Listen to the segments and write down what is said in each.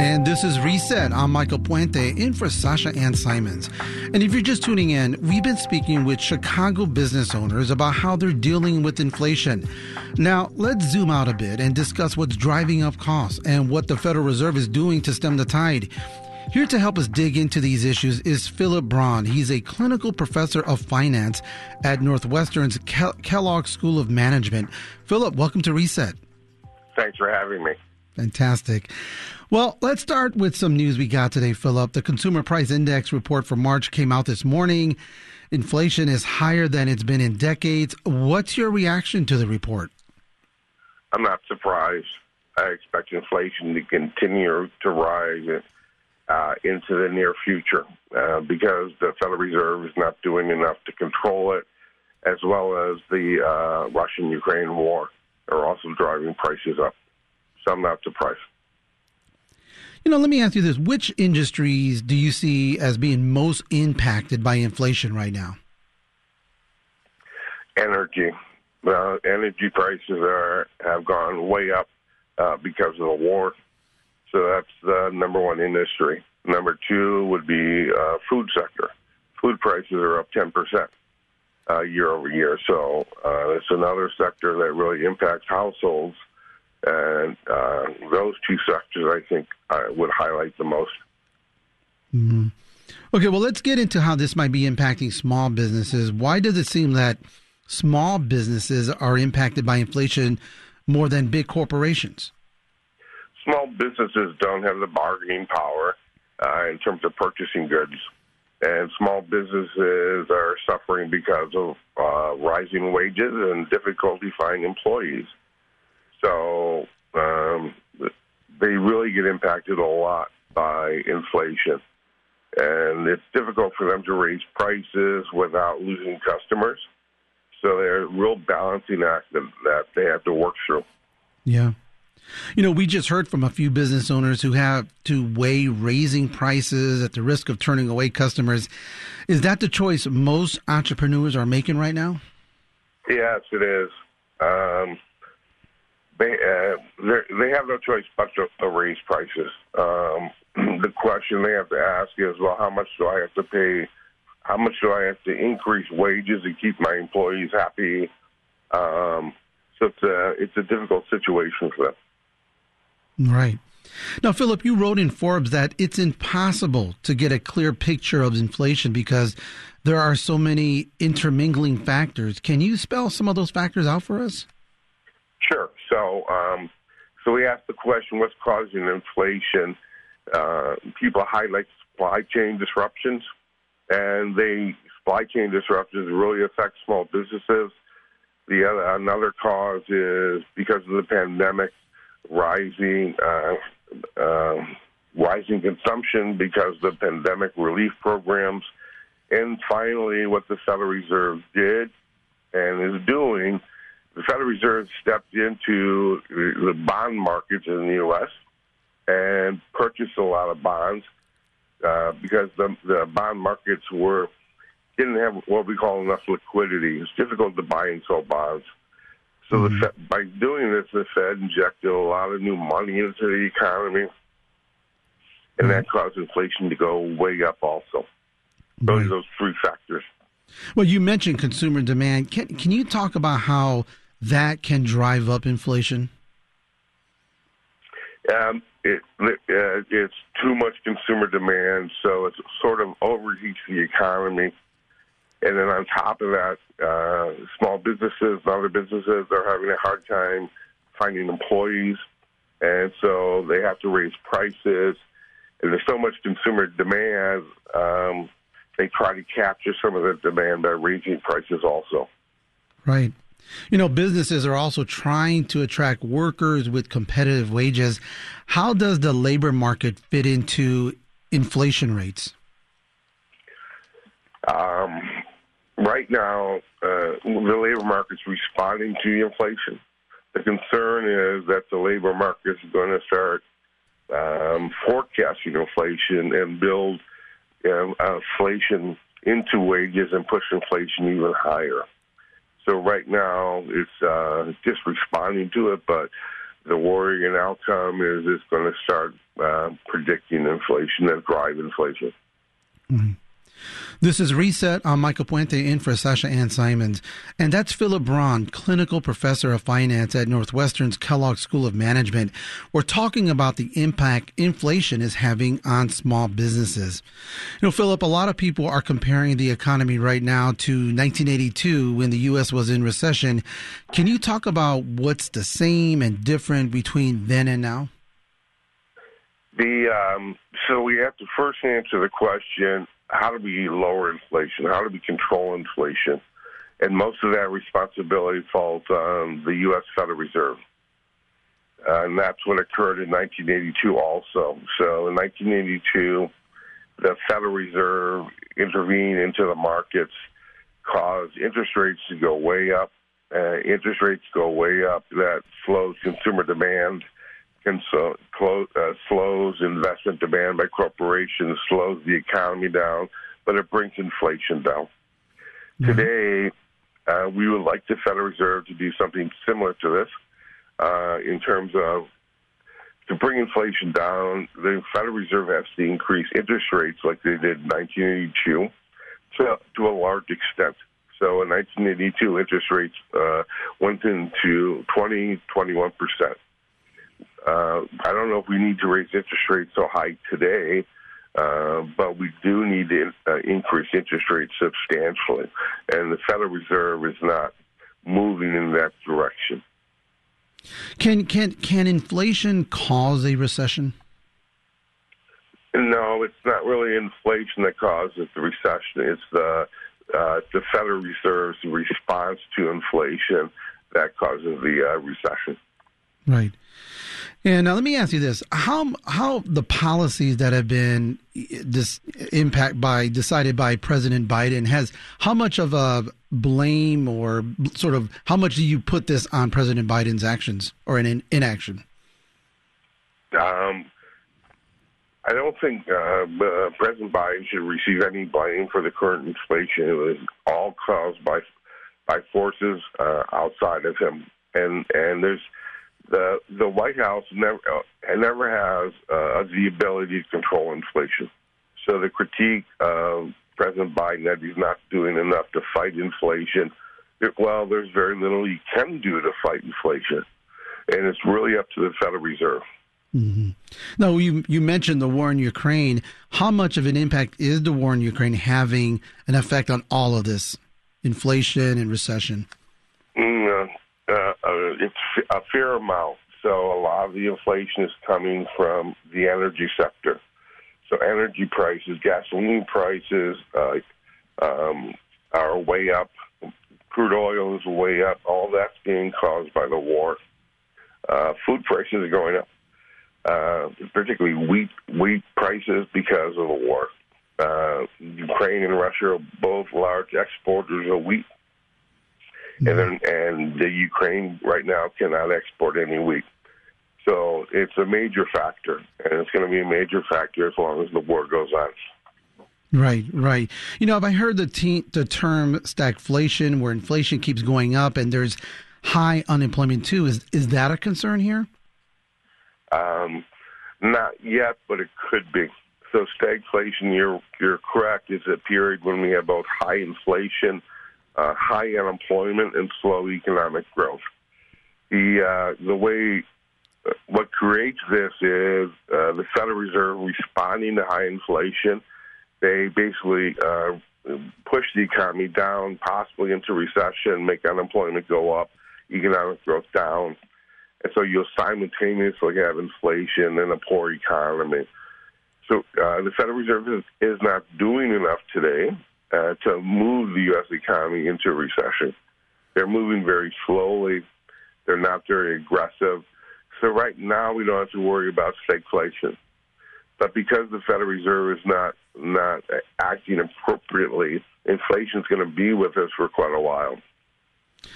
And this is Reset. I'm Michael Puente in for Sasha Ann Simons. And if you're just tuning in, we've been speaking with Chicago business owners about how they're dealing with inflation. Now, let's zoom out a bit and discuss what's driving up costs and what the Federal Reserve is doing to stem the tide. Here to help us dig into these issues is Philip Braun. He's a clinical professor of finance at Northwestern's Kellogg School of Management. Philip, welcome to Reset. Thanks for having me. Fantastic. Well, let's start with some news we got today, Philip. The Consumer Price Index report for March came out this morning. Inflation is higher than it's been in decades. What's your reaction to the report? I'm not surprised. I expect inflation to continue to rise uh, into the near future uh, because the Federal Reserve is not doing enough to control it, as well as the uh, Russian Ukraine war are also driving prices up. I'm not surprised. You know, let me ask you this. Which industries do you see as being most impacted by inflation right now? Energy. Well, energy prices are have gone way up uh, because of the war. So that's the number one industry. Number two would be uh, food sector. Food prices are up 10% uh, year over year. So uh, it's another sector that really impacts households and uh, those two sectors, I think, I would highlight the most. Mm-hmm. Okay, well, let's get into how this might be impacting small businesses. Why does it seem that small businesses are impacted by inflation more than big corporations? Small businesses don't have the bargaining power uh, in terms of purchasing goods. And small businesses are suffering because of uh, rising wages and difficulty finding employees. So um, they really get impacted a lot by inflation. And it's difficult for them to raise prices without losing customers. So they're a real balancing act that, they have to work through. Yeah. You know, we just heard from a few business owners who have to weigh raising prices at the risk of turning away customers. Is that the choice most entrepreneurs are making right now? Yes, it is. Um, they uh, they have no choice but to, to raise prices. Um, the question they have to ask is, well, how much do I have to pay? How much do I have to increase wages to keep my employees happy? Um, so it's a it's a difficult situation for them. Right. Now, Philip, you wrote in Forbes that it's impossible to get a clear picture of inflation because there are so many intermingling factors. Can you spell some of those factors out for us? Sure. So, um, so we asked the question: What's causing inflation? Uh, people highlight supply chain disruptions, and they supply chain disruptions really affect small businesses. The other another cause is because of the pandemic, rising uh, uh, rising consumption because of the pandemic relief programs, and finally, what the Federal Reserve did and is doing the Federal Reserve stepped into the bond markets in the U.S. and purchased a lot of bonds uh, because the, the bond markets were didn't have what we call enough liquidity. It's difficult to buy and sell bonds. So mm-hmm. the Fed, by doing this, the Fed injected a lot of new money into the economy, and mm-hmm. that caused inflation to go way up. Also, those right. are those three factors. Well, you mentioned consumer demand. Can can you talk about how that can drive up inflation? Um, it, uh, it's too much consumer demand, so it sort of overheats the economy. And then on top of that, uh, small businesses and other businesses are having a hard time finding employees, and so they have to raise prices. And there's so much consumer demand, um, they try to capture some of the demand by raising prices also. Right. You know, businesses are also trying to attract workers with competitive wages. How does the labor market fit into inflation rates? Um, right now, uh, the labor market's responding to inflation. The concern is that the labor market is going to start um, forecasting inflation and build uh, inflation into wages and push inflation even higher. So right now it's uh, just responding to it, but the worrying outcome is it's going to start uh, predicting inflation and drive inflation. Mm-hmm. This is Reset. I'm Michael Puente in for Sasha Ann Simons. And that's Philip Braun, clinical professor of finance at Northwestern's Kellogg School of Management. We're talking about the impact inflation is having on small businesses. You know, Philip, a lot of people are comparing the economy right now to 1982 when the U.S. was in recession. Can you talk about what's the same and different between then and now? The um, so we have to first answer the question: How do we lower inflation? How do we control inflation? And most of that responsibility falls on the U.S. Federal Reserve, uh, and that's what occurred in 1982. Also, so in 1982, the Federal Reserve intervened into the markets, caused interest rates to go way up. Uh, interest rates go way up. That slows consumer demand can so, close, uh, slows investment demand by corporations, slows the economy down, but it brings inflation down. Mm-hmm. Today, uh, we would like the Federal Reserve to do something similar to this uh, in terms of to bring inflation down. The Federal Reserve has to increase interest rates like they did in 1982 to, to a large extent. So in 1982, interest rates uh, went into 20, 21 percent. Uh, I don't know if we need to raise interest rates so high today, uh, but we do need to uh, increase interest rates substantially. And the Federal Reserve is not moving in that direction. Can can can inflation cause a recession? No, it's not really inflation that causes the recession. It's the uh, the Federal Reserve's response to inflation that causes the uh, recession. Right. And now let me ask you this: how how the policies that have been this impact by decided by President Biden has how much of a blame or sort of how much do you put this on President Biden's actions or in inaction? Um, I don't think uh, uh, President Biden should receive any blame for the current inflation. It was all caused by by forces uh, outside of him, and and there's the the White House never uh, never has uh, the ability to control inflation. So the critique of President Biden that he's not doing enough to fight inflation, it, well, there's very little he can do to fight inflation, and it's really up to the Federal Reserve. Mm-hmm. Now, you you mentioned the war in Ukraine. How much of an impact is the war in Ukraine having an effect on all of this inflation and recession? Mm, uh, it's a fair amount. So a lot of the inflation is coming from the energy sector. So energy prices, gasoline prices uh, um, are way up. Crude oil is way up. All that's being caused by the war. Uh, food prices are going up, uh, particularly wheat wheat prices because of the war. Uh, Ukraine and Russia are both large exporters of wheat and then, and the Ukraine right now cannot export any wheat. So it's a major factor, and it's going to be a major factor as long as the war goes on. Right, right. You know, have I heard the, te- the term stagflation, where inflation keeps going up and there's high unemployment too? Is is that a concern here? Um, not yet, but it could be. So stagflation, you're you're correct, is a period when we have both high inflation uh, high unemployment and slow economic growth. The uh, the way uh, what creates this is uh, the Federal Reserve responding to high inflation. They basically uh, push the economy down, possibly into recession, make unemployment go up, economic growth down, and so you'll simultaneously have inflation and a poor economy. So uh, the Federal Reserve is, is not doing enough today uh, to move the U.S. economy into recession. They're moving very slowly. They're not very aggressive. So right now we don't have to worry about stagflation. But because the Federal Reserve is not not acting appropriately, inflation is going to be with us for quite a while.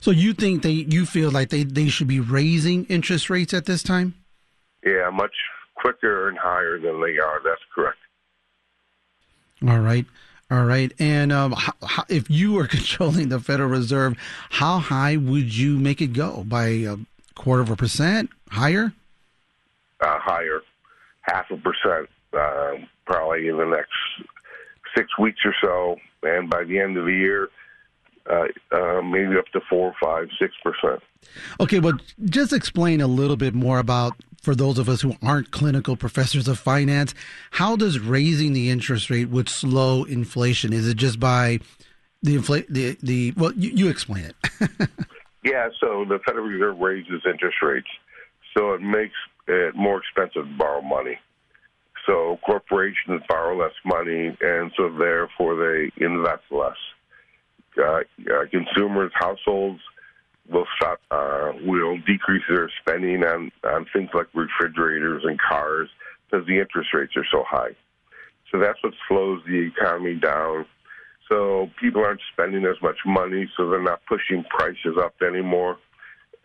So you think they you feel like they, they should be raising interest rates at this time? Yeah, much quicker and higher than they are. That's correct. All right. All right. And um, how, how, if you were controlling the Federal Reserve, how high would you make it go? By a quarter of a percent, higher? Uh, higher, half a percent, uh, probably in the next six weeks or so, and by the end of the year, uh, uh, maybe up to four, five, six percent. Okay, well, just explain a little bit more about for those of us who aren't clinical professors of finance, how does raising the interest rate would slow inflation? Is it just by the inflate the the well you, you explain it. yeah, so the Federal Reserve raises interest rates, so it makes it more expensive to borrow money. So corporations borrow less money, and so therefore they invest less. Uh, uh, consumers, households will stop, uh, will decrease their spending on, on things like refrigerators and cars because the interest rates are so high. So that's what slows the economy down. So people aren't spending as much money, so they're not pushing prices up anymore.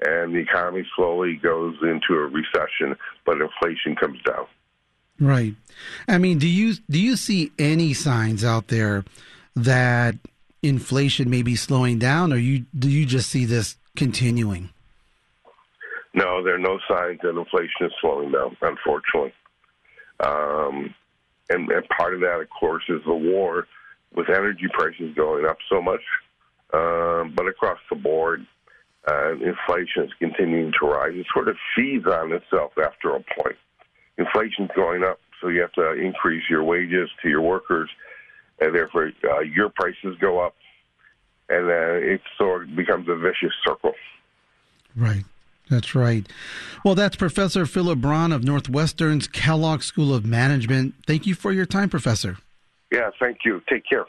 And the economy slowly goes into a recession, but inflation comes down. Right. I mean, do you do you see any signs out there that inflation may be slowing down, or you do you just see this continuing? No, there are no signs that inflation is slowing down, unfortunately. Um, and, and part of that, of course, is the war with energy prices going up so much. Um, but across the board, uh, inflation is continuing to rise. It sort of feeds on itself after a point. Inflation's going up, so you have to increase your wages to your workers, and therefore uh, your prices go up and then it sort of becomes a vicious circle. Right. That's right. Well, that's Professor Philip Braun of Northwestern's Kellogg School of Management. Thank you for your time, Professor. Yeah, thank you. Take care.